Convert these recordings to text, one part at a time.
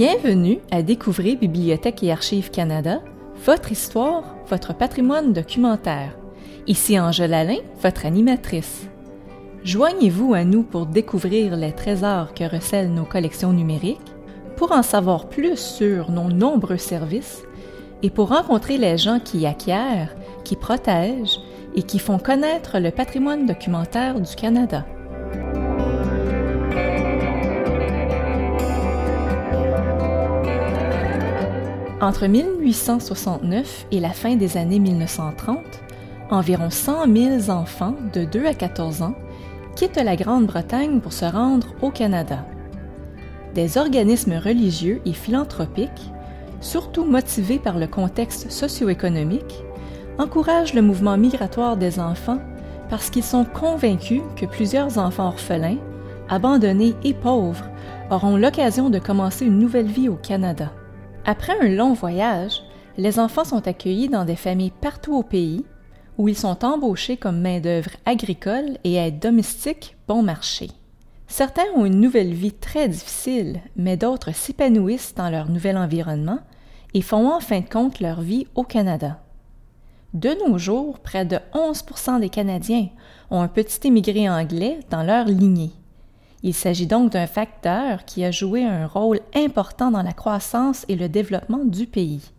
Bienvenue à Découvrir Bibliothèque et Archives Canada, votre histoire, votre patrimoine documentaire. Ici Angèle Alain, votre animatrice. Joignez-vous à nous pour découvrir les trésors que recèlent nos collections numériques, pour en savoir plus sur nos nombreux services et pour rencontrer les gens qui acquièrent, qui protègent et qui font connaître le patrimoine documentaire du Canada. Entre 1869 et la fin des années 1930, environ 100 000 enfants de 2 à 14 ans quittent la Grande-Bretagne pour se rendre au Canada. Des organismes religieux et philanthropiques, surtout motivés par le contexte socio-économique, encouragent le mouvement migratoire des enfants parce qu'ils sont convaincus que plusieurs enfants orphelins, abandonnés et pauvres auront l'occasion de commencer une nouvelle vie au Canada. Après un long voyage, les enfants sont accueillis dans des familles partout au pays, où ils sont embauchés comme main-d'œuvre agricole et aides domestiques bon marché. Certains ont une nouvelle vie très difficile, mais d'autres s'épanouissent dans leur nouvel environnement et font en fin de compte leur vie au Canada. De nos jours, près de 11% des Canadiens ont un petit émigré anglais dans leur lignée. Il s'agit donc d'un facteur qui a joué un rôle important dans la croissance et le développement du pays.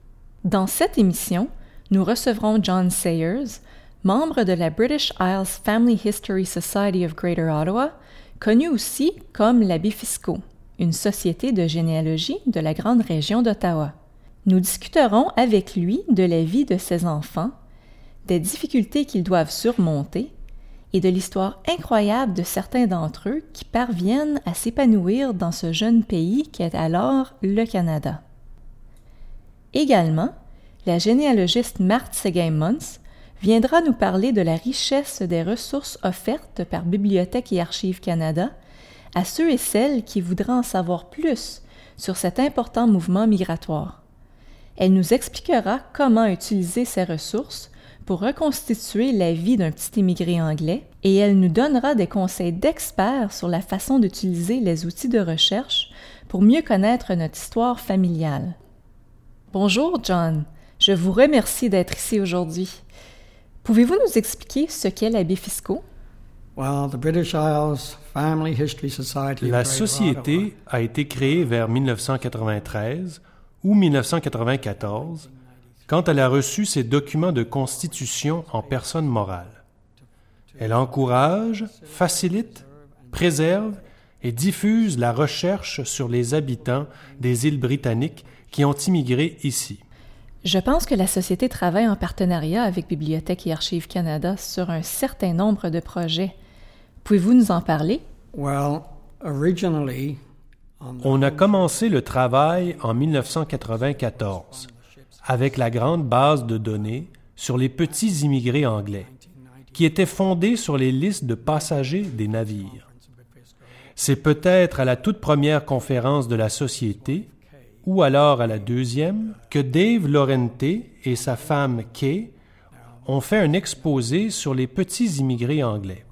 Dans cette émission, nous recevrons John Sayers, membre de la British Isles Family History Society of Greater Ottawa, connu aussi comme l'Abbé Fiscaux, une société de généalogie de la grande région d'Ottawa. Nous discuterons avec lui de la vie de ses enfants, des difficultés qu'ils doivent surmonter et de l'histoire incroyable de certains d'entre eux qui parviennent à s'épanouir dans ce jeune pays qui est alors le Canada. Également, la généalogiste Marthe Seguin-Mons viendra nous parler de la richesse des ressources offertes par Bibliothèque et Archives Canada à ceux et celles qui voudraient en savoir plus sur cet important mouvement migratoire. Elle nous expliquera comment utiliser ces ressources pour reconstituer la vie d'un petit immigré anglais et elle nous donnera des conseils d'experts sur la façon d'utiliser les outils de recherche pour mieux connaître notre histoire familiale. Bonjour John, je vous remercie d'être ici aujourd'hui. Pouvez-vous nous expliquer ce qu'est l'abbé fiscaux? La société a été créée vers 1993 ou 1994 quand elle a reçu ses documents de constitution en personne morale. Elle encourage, facilite, préserve et diffuse la recherche sur les habitants des îles britanniques qui ont immigré ici. Je pense que la Société travaille en partenariat avec Bibliothèque et Archives Canada sur un certain nombre de projets. Pouvez-vous nous en parler? On a commencé le travail en 1994 avec la grande base de données sur les petits immigrés anglais, qui était fondée sur les listes de passagers des navires. C'est peut-être à la toute première conférence de la Société, ou alors à la deuxième, que Dave Lorente et sa femme Kay ont fait un exposé sur les petits immigrés anglais.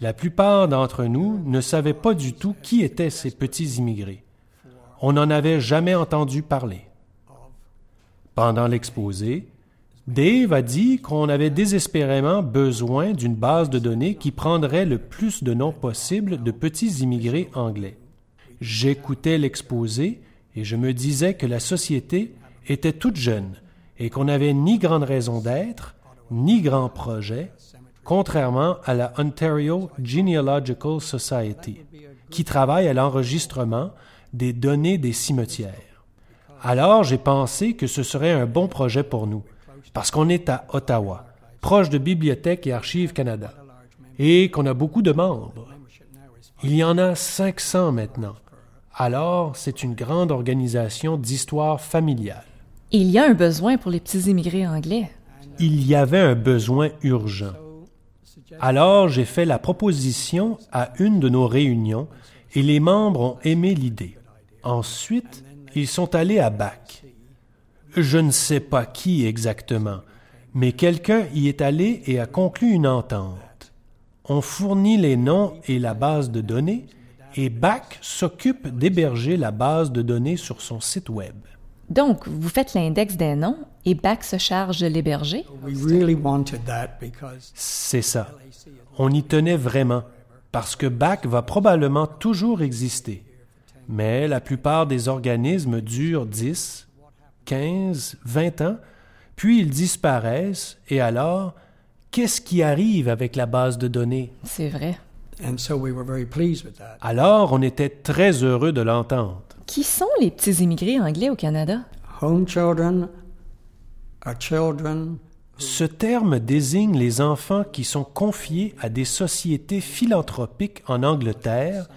La plupart d'entre nous ne savaient pas du tout qui étaient ces petits immigrés. On n'en avait jamais entendu parler. Pendant l'exposé, Dave a dit qu'on avait désespérément besoin d'une base de données qui prendrait le plus de noms possible de petits immigrés anglais. J'écoutais l'exposé et je me disais que la société était toute jeune et qu'on n'avait ni grande raison d'être, ni grand projet, contrairement à la Ontario Genealogical Society, qui travaille à l'enregistrement des données des cimetières. Alors j'ai pensé que ce serait un bon projet pour nous, parce qu'on est à Ottawa, proche de Bibliothèque et Archives Canada, et qu'on a beaucoup de membres. Il y en a 500 maintenant. Alors, c'est une grande organisation d'histoire familiale. Il y a un besoin pour les petits immigrés anglais. Il y avait un besoin urgent. Alors, j'ai fait la proposition à une de nos réunions et les membres ont aimé l'idée. Ensuite, ils sont allés à Bac. Je ne sais pas qui exactement, mais quelqu'un y est allé et a conclu une entente. On fournit les noms et la base de données, et BAC s'occupe d'héberger la base de données sur son site Web. Donc, vous faites l'index des noms et BAC se charge de l'héberger? C'est ça. On y tenait vraiment, parce que BAC va probablement toujours exister. Mais la plupart des organismes durent 10, 15, 20 ans, puis ils disparaissent, et alors, qu'est-ce qui arrive avec la base de données? C'est vrai. Alors, on était très heureux de l'entendre. Qui sont les petits immigrés anglais au Canada? Home children are children Ce terme désigne les enfants qui sont confiés à des sociétés philanthropiques en Angleterre,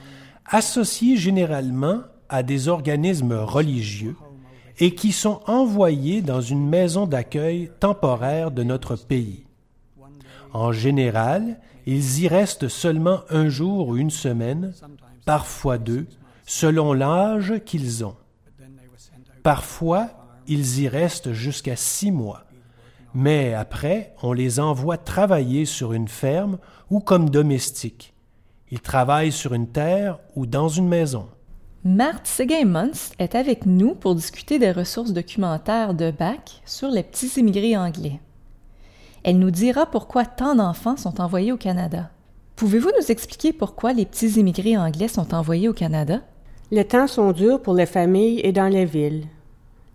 associés généralement à des organismes religieux et qui sont envoyés dans une maison d'accueil temporaire de notre pays. En général, ils y restent seulement un jour ou une semaine, parfois deux, selon l'âge qu'ils ont. Parfois, ils y restent jusqu'à six mois. Mais après, on les envoie travailler sur une ferme ou comme domestiques. Ils travaillent sur une terre ou dans une maison. Marthe Seguin-Muntz est avec nous pour discuter des ressources documentaires de BAC sur les petits immigrés anglais. Elle nous dira pourquoi tant d'enfants sont envoyés au Canada. Pouvez-vous nous expliquer pourquoi les petits immigrés anglais sont envoyés au Canada? Les temps sont durs pour les familles et dans les villes.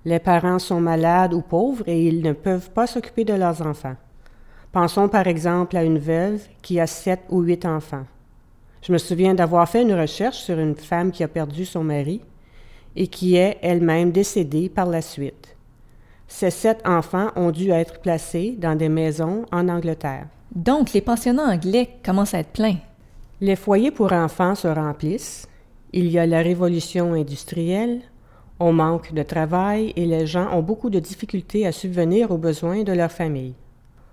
Les parents sont malades ou pauvres et ils ne peuvent pas s'occuper de leurs enfants. Pensons par exemple à une veuve qui a sept ou huit enfants. Je me souviens d'avoir fait une recherche sur une femme qui a perdu son mari et qui est elle-même décédée par la suite. Ces sept enfants ont dû être placés dans des maisons en Angleterre. Donc, les pensionnats anglais commencent à être pleins. Les foyers pour enfants se remplissent. Il y a la révolution industrielle. On manque de travail et les gens ont beaucoup de difficultés à subvenir aux besoins de leur famille.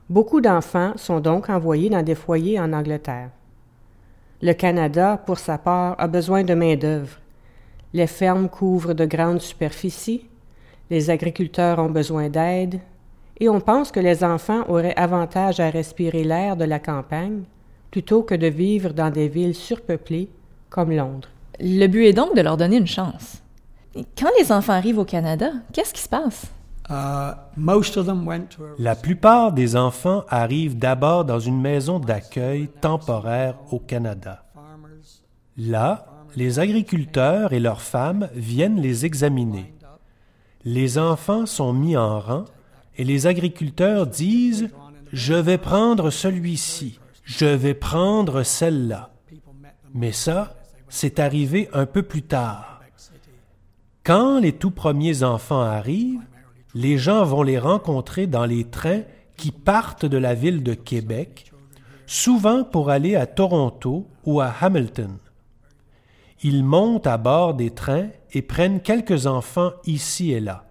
Beaucoup d'enfants sont donc envoyés dans des foyers en Angleterre. Le Canada, pour sa part, a besoin de main-d'œuvre. Les fermes couvrent de grandes superficies, les agriculteurs ont besoin d'aide, et on pense que les enfants auraient avantage à respirer l'air de la campagne plutôt que de vivre dans des villes surpeuplées comme Londres. Le but est donc de leur donner une chance. Quand les enfants arrivent au Canada, qu'est-ce qui se passe? Uh, La plupart des enfants arrivent d'abord dans une maison d'accueil temporaire au Canada. Là, les agriculteurs et leurs femmes viennent les examiner. Les enfants sont mis en rang et les agriculteurs disent ⁇ Je vais prendre celui-ci, je vais prendre celle-là ⁇ Mais ça, c'est arrivé un peu plus tard. Quand les tout premiers enfants arrivent, les gens vont les rencontrer dans les trains qui partent de la ville de Québec, souvent pour aller à Toronto ou à Hamilton. Ils montent à bord des trains et prennent quelques enfants ici et là.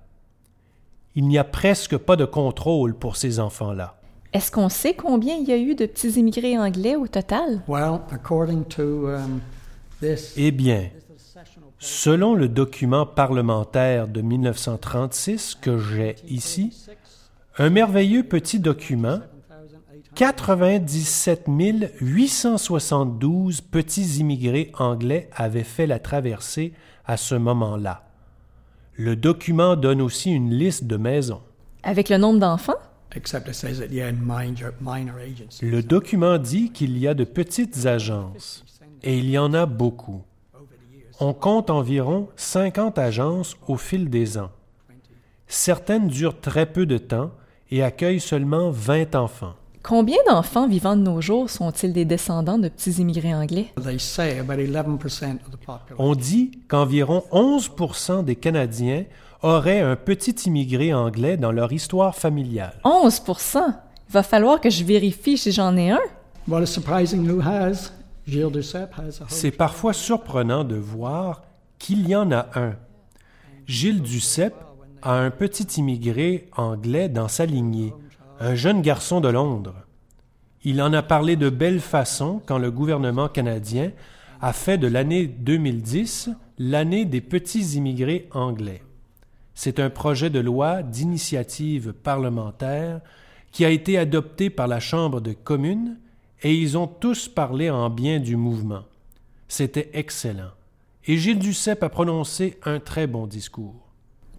Il n'y a presque pas de contrôle pour ces enfants-là. Est-ce qu'on sait combien il y a eu de petits immigrés anglais au total? Well, according to um, this, Eh bien, selon le document parlementaire de 1936 que j'ai ici, un merveilleux petit document, 97 872 petits immigrés anglais avaient fait la traversée à ce moment-là. Le document donne aussi une liste de maisons. Avec le nombre d'enfants? Le document dit qu'il y a de petites agences, et il y en a beaucoup. On compte environ 50 agences au fil des ans. Certaines durent très peu de temps et accueillent seulement 20 enfants. Combien d'enfants vivant de nos jours sont-ils des descendants de petits immigrés anglais? They say about 11% of the population. On dit qu'environ 11% des Canadiens auraient un petit immigré anglais dans leur histoire familiale. 11 Il va falloir que je vérifie si j'en ai un. Well, C'est parfois surprenant de voir qu'il y en a un. Gilles Duceppe a un petit immigré anglais dans sa lignée, un jeune garçon de Londres. Il en a parlé de belle façon quand le gouvernement canadien a fait de l'année 2010 l'année des petits immigrés anglais. C'est un projet de loi d'initiative parlementaire qui a été adopté par la Chambre des communes et ils ont tous parlé en bien du mouvement. C'était excellent. Et Gilles Duceppe a prononcé un très bon discours.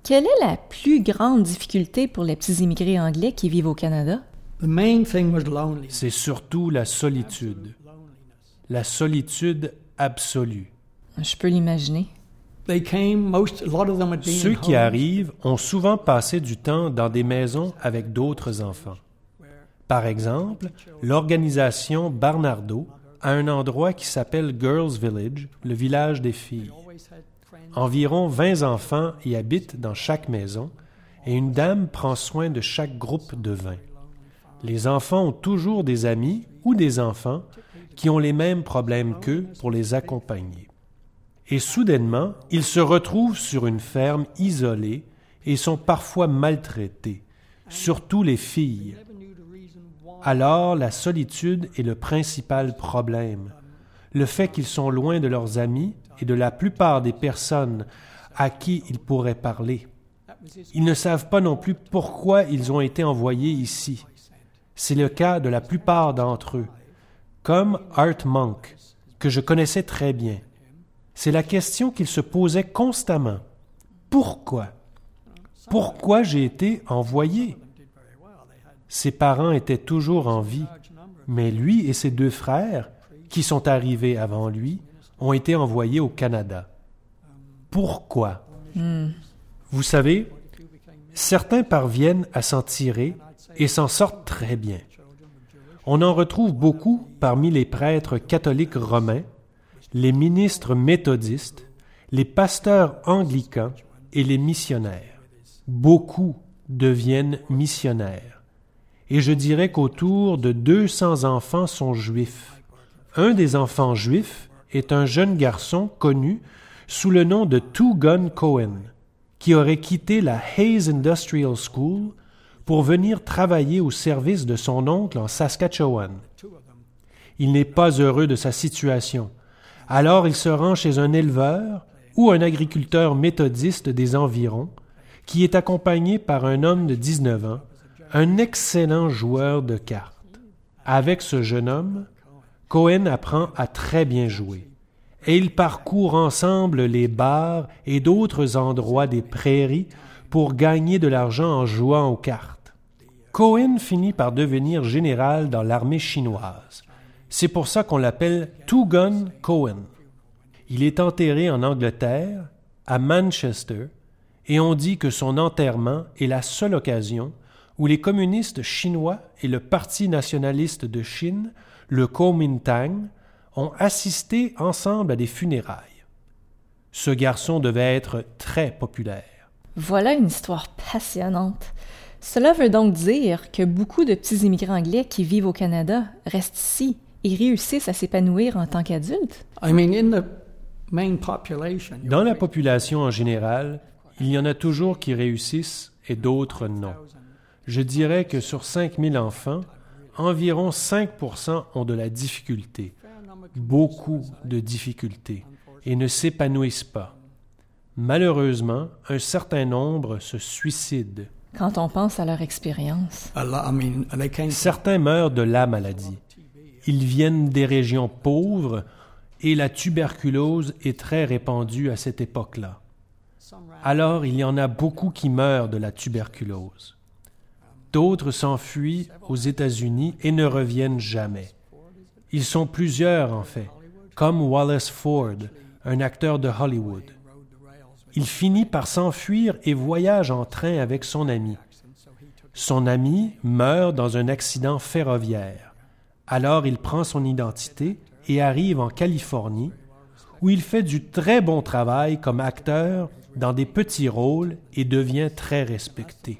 Quelle est la plus grande difficulté pour les petits immigrés anglais qui vivent au Canada? C'est surtout la solitude. La solitude absolue. Je peux l'imaginer. Ceux qui arrivent ont souvent passé du temps dans des maisons avec d'autres enfants. Par exemple, l'organisation Barnardo a un endroit qui s'appelle Girls Village, le village des filles. Environ 20 enfants y habitent dans chaque maison et une dame prend soin de chaque groupe de 20. Les enfants ont toujours des amis ou des enfants qui ont les mêmes problèmes qu'eux pour les accompagner. Et soudainement, ils se retrouvent sur une ferme isolée et sont parfois maltraités, surtout les filles. Alors la solitude est le principal problème. Le fait qu'ils sont loin de leurs amis et de la plupart des personnes à qui ils pourraient parler. Ils ne savent pas non plus pourquoi ils ont été envoyés ici. C'est le cas de la plupart d'entre eux, comme Art Monk, que je connaissais très bien. C'est la question qu'il se posait constamment. Pourquoi? Pourquoi j'ai été envoyé? Ses parents étaient toujours en vie, mais lui et ses deux frères, qui sont arrivés avant lui, ont été envoyés au Canada. Pourquoi? Vous savez, certains parviennent à s'en tirer et s'en sortent très bien. On en retrouve beaucoup parmi les prêtres catholiques romains, les ministres méthodistes, les pasteurs anglicans et les missionnaires. Beaucoup deviennent missionnaires. Et je dirais qu'autour de 200 enfants sont juifs. Un des enfants juifs est un jeune garçon connu sous le nom de Two Gun Cohen, qui aurait quitté la Hayes Industrial School pour venir travailler au service de son oncle en Saskatchewan. Il n'est pas heureux de sa situation. Alors il se rend chez un éleveur ou un agriculteur méthodiste des environs, qui est accompagné par un homme de 19 ans, un excellent joueur de cartes. Avec ce jeune homme, Cohen apprend à très bien jouer, et ils parcourent ensemble les bars et d'autres endroits des prairies pour gagner de l'argent en jouant aux cartes. Cohen finit par devenir général dans l'armée chinoise. C'est pour ça qu'on l'appelle Two Gun Cohen. Il est enterré en Angleterre, à Manchester, et on dit que son enterrement est la seule occasion où les communistes chinois et le Parti nationaliste de Chine, le Kuomintang, ont assisté ensemble à des funérailles. Ce garçon devait être très populaire. Voilà une histoire passionnante. Cela veut donc dire que beaucoup de petits immigrants anglais qui vivent au Canada restent ici et réussissent à s'épanouir en tant qu'adultes. I mean, in the main population, Dans la population en général, il y en a toujours qui réussissent et d'autres non. Je dirais que sur 5000 enfants, environ 5% ont de la difficulté, beaucoup de difficultés, et ne s'épanouissent pas. Malheureusement, un certain nombre se suicident. Quand on pense à leur expérience. Certains meurent de la maladie. Ils viennent des régions pauvres et la tuberculose est très répandue à cette époque-là. Alors il y en a beaucoup qui meurent de la tuberculose. D'autres s'enfuient aux États-Unis et ne reviennent jamais. Ils sont plusieurs en fait, comme Wallace Ford, un acteur de Hollywood. Il finit par s'enfuir et voyage en train avec son ami. Son ami meurt dans un accident ferroviaire. Alors il prend son identité et arrive en Californie, où il fait du très bon travail comme acteur dans des petits rôles et devient très respecté.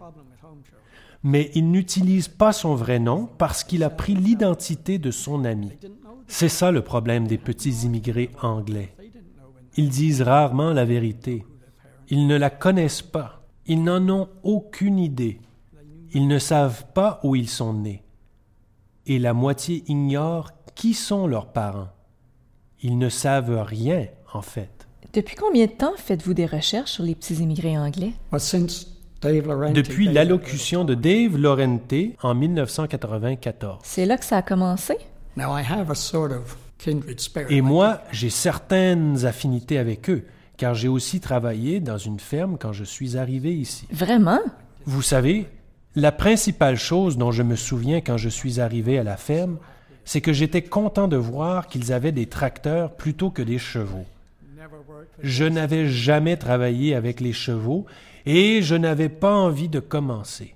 Mais il n'utilise pas son vrai nom parce qu'il a pris l'identité de son ami. C'est ça le problème des petits immigrés anglais. Ils disent rarement la vérité. Ils ne la connaissent pas. Ils n'en ont aucune idée. Ils ne savent pas où ils sont nés. Et la moitié ignore qui sont leurs parents. Ils ne savent rien, en fait. Depuis combien de temps faites-vous des recherches sur les petits immigrés anglais? Well, since Depuis l'allocution de Dave Laurenti en 1994. C'est là que ça a commencé? Now I have a sort of kindred spirit. Et moi, j'ai certaines affinités avec eux, car j'ai aussi travaillé dans une ferme quand je suis arrivé ici. Vraiment? Vous savez, la principale chose dont je me souviens quand je suis arrivé à la ferme, c'est que j'étais content de voir qu'ils avaient des tracteurs plutôt que des chevaux. Je n'avais jamais travaillé avec les chevaux et je n'avais pas envie de commencer.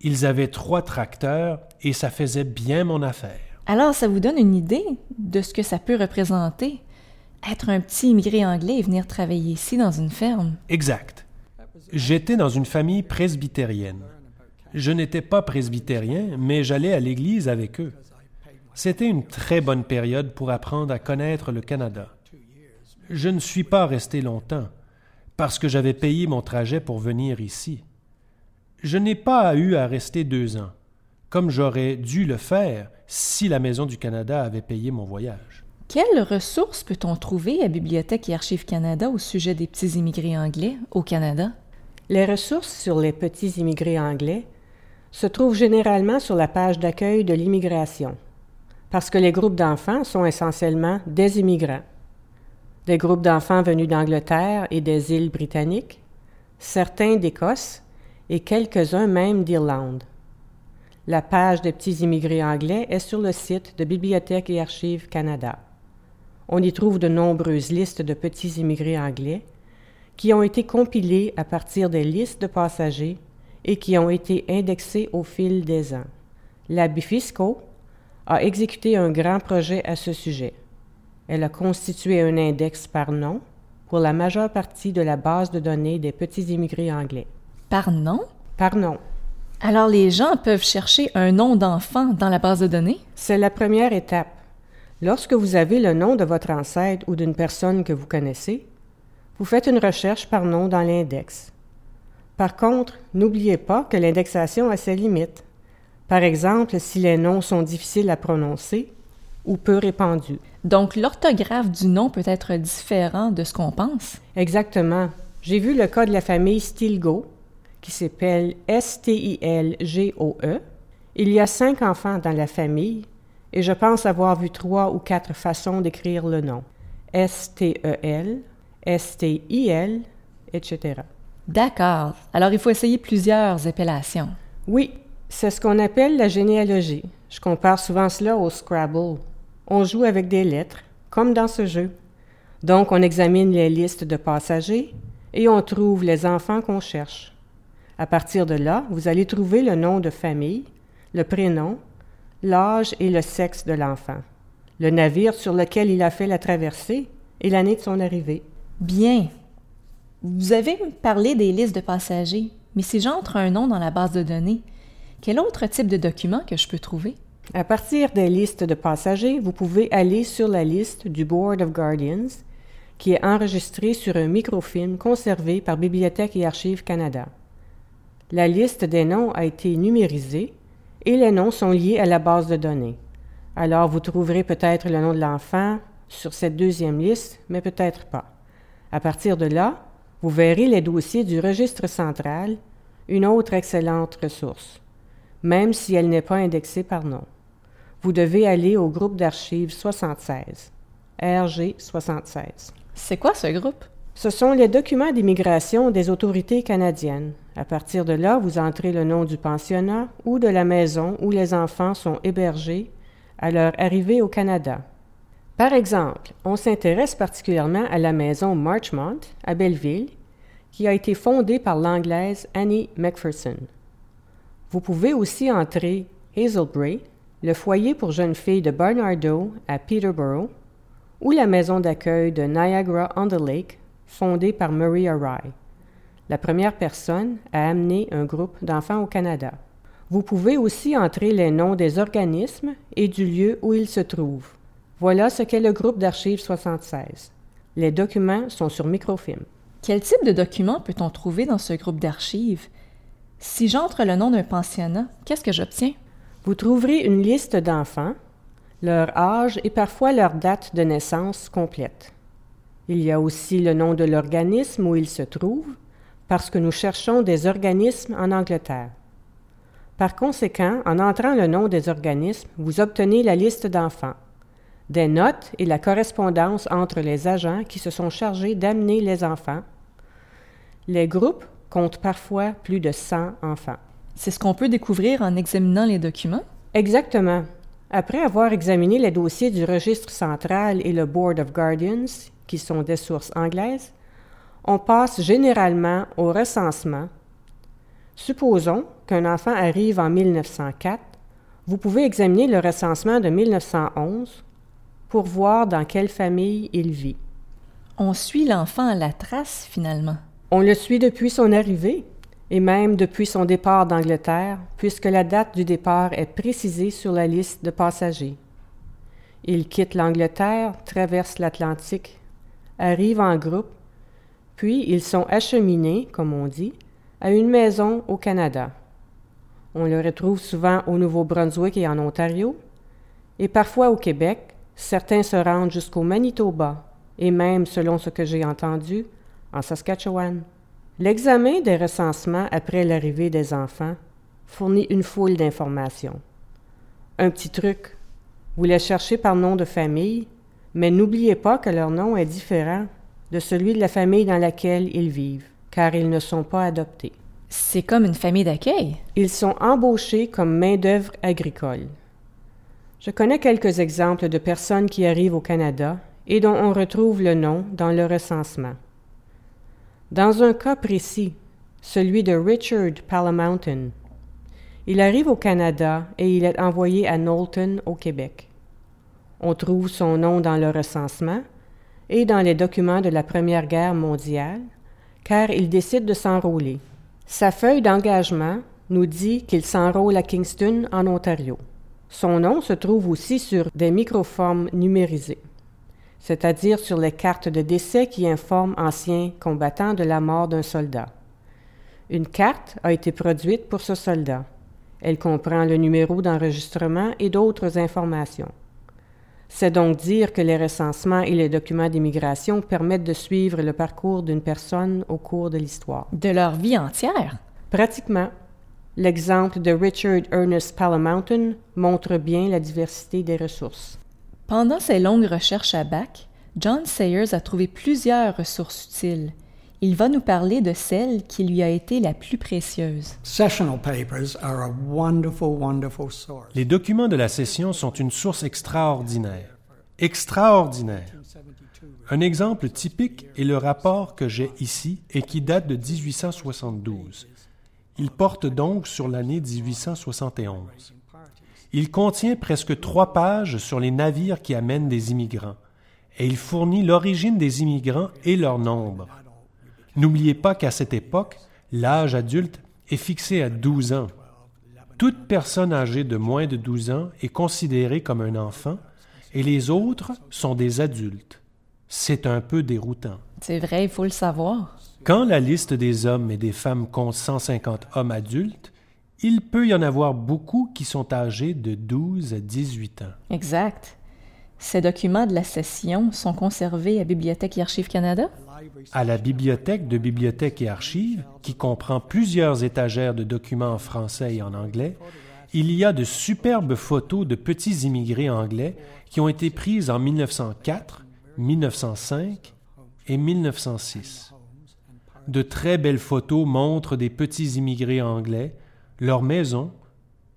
Ils avaient trois tracteurs et ça faisait bien mon affaire. Alors, ça vous donne une idée de ce que ça peut représenter, être un petit immigré anglais et venir travailler ici dans une ferme? Exact. J'étais dans une famille presbytérienne. Je n'étais pas presbytérien, mais j'allais à l'église avec eux. C'était une très bonne période pour apprendre à connaître le Canada. Je ne suis pas resté longtemps, parce que j'avais payé mon trajet pour venir ici. Je n'ai pas eu à rester deux ans, comme j'aurais dû le faire si la Maison du Canada avait payé mon voyage. Quelles ressources peut-on trouver à Bibliothèque et Archives Canada au sujet des petits immigrés anglais au Canada? Les ressources sur les petits immigrés anglais se trouvent généralement sur la page d'accueil de l'immigration, parce que les groupes d'enfants sont essentiellement des immigrants. Des groupes d'enfants venus d'Angleterre et des îles britanniques, certains d'Écosse et quelques-uns même d'Irlande. La page des petits immigrés anglais est sur le site de Bibliothèque et Archives Canada. On y trouve de nombreuses listes de petits immigrés anglais qui ont été compilées à partir des listes de passagers et qui ont été indexées au fil des ans. La Bifisco a exécuté un grand projet à ce sujet. Elle a constitué un index par nom pour la majeure partie de la base de données des petits immigrés anglais. Par nom? Par nom. Alors les gens peuvent chercher un nom d'enfant dans la base de données? C'est la première étape. Lorsque vous avez le nom de votre ancêtre ou d'une personne que vous connaissez, vous faites une recherche par nom dans l'index. Par contre, n'oubliez pas que l'indexation a ses limites. Par exemple, si les noms sont difficiles à prononcer ou peu répandus. Donc l'orthographe du nom peut être différent de ce qu'on pense? Exactement. J'ai vu le cas de la famille Stilgo, qui s'appelle S-T-I-L-G-O-E. Il y a cinq enfants dans la famille et je pense avoir vu trois ou quatre façons d'écrire le nom. S-T-E-L, S-T-I-L, etc. D'accord. Alors il faut essayer plusieurs appellations. Oui, c'est ce qu'on appelle la généalogie. Je compare souvent cela au Scrabble. On joue avec des lettres, comme dans ce jeu. Donc on examine les listes de passagers et on trouve les enfants qu'on cherche. À partir de là, vous allez trouver le nom de famille, le prénom, l'âge et le sexe de l'enfant, le navire sur lequel il a fait la traversée et l'année de son arrivée. Bien. Vous avez parlé des listes de passagers, mais si j'entre un nom dans la base de données, quel autre type de document que je peux trouver? À partir des listes de passagers, vous pouvez aller sur la liste du Board of Guardians, qui est enregistrée sur un microfilm conservé par Bibliothèque et Archives Canada. La liste des noms a été numérisée et les noms sont liés à la base de données. Alors vous trouverez peut-être le nom de l'enfant sur cette deuxième liste, mais peut-être pas. À partir de là, vous verrez les dossiers du registre central, une autre excellente ressource, même si elle n'est pas indexée par nom. Vous devez aller au groupe d'archives 76, RG 76. C'est quoi ce groupe? Ce sont les documents d'immigration des autorités canadiennes. À partir de là, vous entrez le nom du pensionnat ou de la maison où les enfants sont hébergés à leur arrivée au Canada. Par exemple, on s'intéresse particulièrement à la maison Marchmont à Belleville, qui a été fondée par l'anglaise Annie Macpherson. Vous pouvez aussi entrer Hazelbrae, le foyer pour jeunes filles de Barnardo à Peterborough, ou la maison d'accueil de Niagara-on-the-Lake fondée par Maria Rye, la première personne à amener un groupe d'enfants au Canada. Vous pouvez aussi entrer les noms des organismes et du lieu où ils se trouvent. Voilà ce qu'est le groupe d'archives 76. Les documents sont sur microfilm. Quel type de documents peut-on trouver dans ce groupe d'archives? Si j'entre le nom d'un pensionnat, qu'est-ce que j'obtiens? Vous trouverez une liste d'enfants, leur âge et parfois leur date de naissance complète. Il y a aussi le nom de l'organisme où il se trouve, parce que nous cherchons des organismes en Angleterre. Par conséquent, en entrant le nom des organismes, vous obtenez la liste d'enfants. des notes et la correspondance entre les agents qui se sont chargés d'amener les enfants. Les groupes comptent parfois plus de 100 enfants. C'est ce qu'on peut découvrir en examinant les documents? Exactement. Après avoir examiné les dossiers du registre central et le Board of Guardians, qui sont des sources anglaises, on passe généralement au recensement. Supposons qu'un enfant arrive en 1904. Vous pouvez examiner le recensement de 1911 pour voir dans quelle famille il vit. On suit l'enfant à la trace, finalement. On le suit depuis son arrivée et même depuis son départ d'Angleterre, puisque la date du départ est précisée sur la liste de passagers. Il quitte l'Angleterre, traverse l'Atlantique, arrive en groupe, puis ils sont acheminés, comme on dit, à une maison au Canada. On le retrouve souvent au Nouveau-Brunswick et en Ontario, et parfois au Québec. Certains se rendent jusqu'au Manitoba, et même, selon ce que j'ai entendu, en Saskatchewan. L'examen des recensements après l'arrivée des enfants fournit une foule d'informations. Un petit truc, vous les cherchez par nom de famille, mais n'oubliez pas que leur nom est différent de celui de la famille dans laquelle ils vivent, car ils ne sont pas adoptés. C'est comme une famille d'accueil. Ils sont embauchés comme main-d'œuvre agricole. Je connais quelques exemples de personnes qui arrivent au Canada et dont on retrouve le nom dans le recensement. Dans un cas précis, celui de Richard Palamountain, il arrive au Canada et il est envoyé à Knowlton, au Québec. On trouve son nom dans le recensement et dans les documents de la Première Guerre mondiale, car il décide de s'enrôler. Sa feuille d'engagement nous dit qu'il s'enrôle à Kingston, en Ontario. Son nom se trouve aussi sur des microformes numérisées c'est-à-dire sur les cartes de décès qui informent anciens combattants de la mort d'un soldat. Une carte a été produite pour ce soldat. Elle comprend le numéro d'enregistrement et d'autres informations. C'est donc dire que les recensements et les documents d'immigration permettent de suivre le parcours d'une personne au cours de l'histoire. De leur vie entière? Pratiquement. L'exemple de Richard Ernest Palamountain montre bien la diversité des ressources. Pendant ses longues recherches à Bac, John Sayers a trouvé plusieurs ressources utiles. Il va nous parler de celle qui lui a été la plus précieuse. Les documents de la session sont une source extraordinaire. Extraordinaire. Un exemple typique est le rapport que j'ai ici et qui date de 1872. Il porte donc sur l'année 1871. Il contient presque trois pages sur les navires qui amènent des immigrants, et il fournit l'origine des immigrants et leur nombre. N'oubliez pas qu'à cette époque, l'âge adulte est fixé à 12 ans. Toute personne âgée de moins de 12 ans est considérée comme un enfant, et les autres sont des adultes. C'est un peu déroutant. C'est vrai, il faut le savoir. Quand la liste des hommes et des femmes compte 150 hommes adultes, il peut y en avoir beaucoup qui sont âgés de 12 à 18 ans. Exact. Ces documents de la session sont conservés à Bibliothèque et Archives Canada? À la Bibliothèque de Bibliothèque et Archives, qui comprend plusieurs étagères de documents en français et en anglais, il y a de superbes photos de petits immigrés anglais qui ont été prises en 1904, 1905 et 1906. De très belles photos montrent des petits immigrés anglais leur maison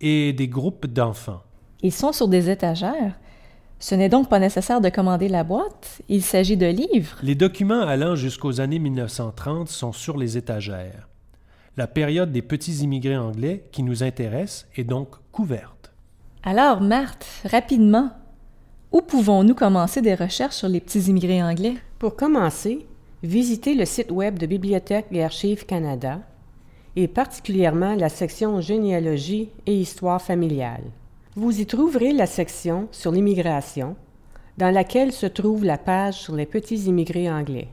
et des groupes d'enfants. Ils sont sur des étagères. Ce n'est donc pas nécessaire de commander la boîte, il s'agit de livres. Les documents allant jusqu'aux années 1930 sont sur les étagères. La période des petits immigrés anglais qui nous intéresse est donc couverte. Alors, Marthe, rapidement, où pouvons-nous commencer des recherches sur les petits immigrés anglais? Pour commencer, visitez le site web de Bibliothèque et Archives Canada et particulièrement la section généalogie et histoire familiale. Vous y trouverez la section sur l'immigration, dans laquelle se trouve la page sur les petits immigrés anglais.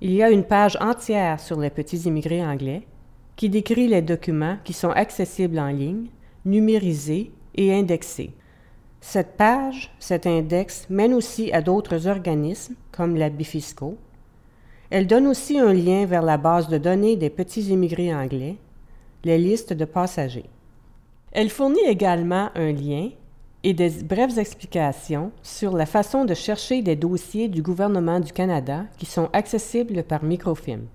Il y a une page entière sur les petits immigrés anglais qui décrit les documents qui sont accessibles en ligne, numérisés et indexés. Cette page, cet index, mène aussi à d'autres organismes comme la Bifisco, elle donne aussi un lien vers la base de données des petits immigrés anglais, les listes de passagers. Elle fournit également un lien et des brèves explications sur la façon de chercher des dossiers du gouvernement du Canada qui sont accessibles par microfilm.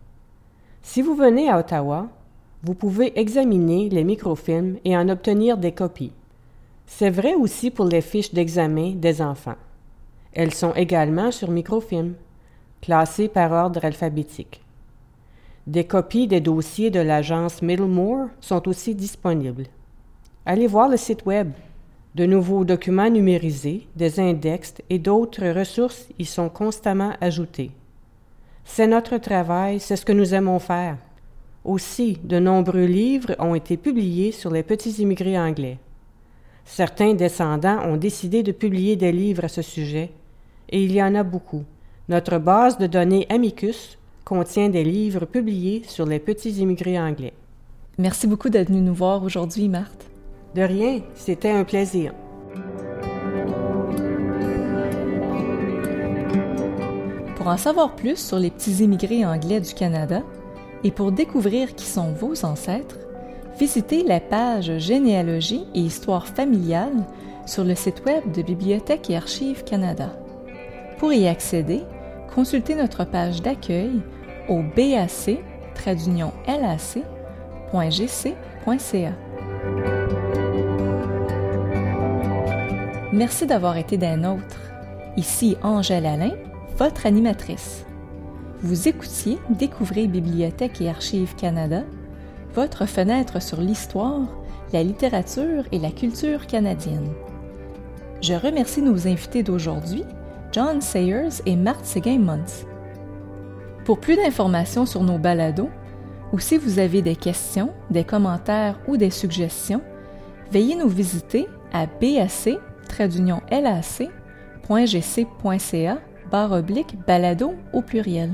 Si vous venez à Ottawa, vous pouvez examiner les microfilms et en obtenir des copies. C'est vrai aussi pour les fiches d'examen des enfants. Elles sont également sur microfilm, classées par ordre alphabétique. Des copies des dossiers de l'agence Middlemore sont aussi disponibles. Allez voir le site web. De nouveaux documents numérisés, des index et d'autres ressources y sont constamment ajoutés. C'est notre travail, c'est ce que nous aimons faire. Aussi, de nombreux livres ont été publiés sur les petits immigrés anglais. Certains descendants ont décidé de publier des livres à ce sujet, et il y en a beaucoup. Notre base de données Amicus contient des livres publiés sur les petits immigrés anglais. Merci beaucoup d'être venu nous voir aujourd'hui, Marthe. De rien, c'était un plaisir. Pour en savoir plus sur les petits immigrés anglais du Canada et pour découvrir qui sont vos ancêtres, visitez la page Généalogie et Histoire familiale sur le site web de Bibliothèque et Archives Canada. Pour y accéder, consultez notre page d'accueil au bac lac.gc.ca. Merci d'avoir été d'un autre. Ici Angèle Alain, votre animatrice. Vous écoutiez Découvrez Bibliothèque et Archives Canada, votre fenêtre sur l'histoire, la littérature et la culture canadienne. Je remercie nos invités d'aujourd'hui, John Sayers et Marthe Seguin-Muntz. Pour plus d'informations sur nos balados, ou si vous avez des questions, des commentaires ou des suggestions, veuillez nous visiter à bac lac.gc.ca barre oblique balado au pluriel.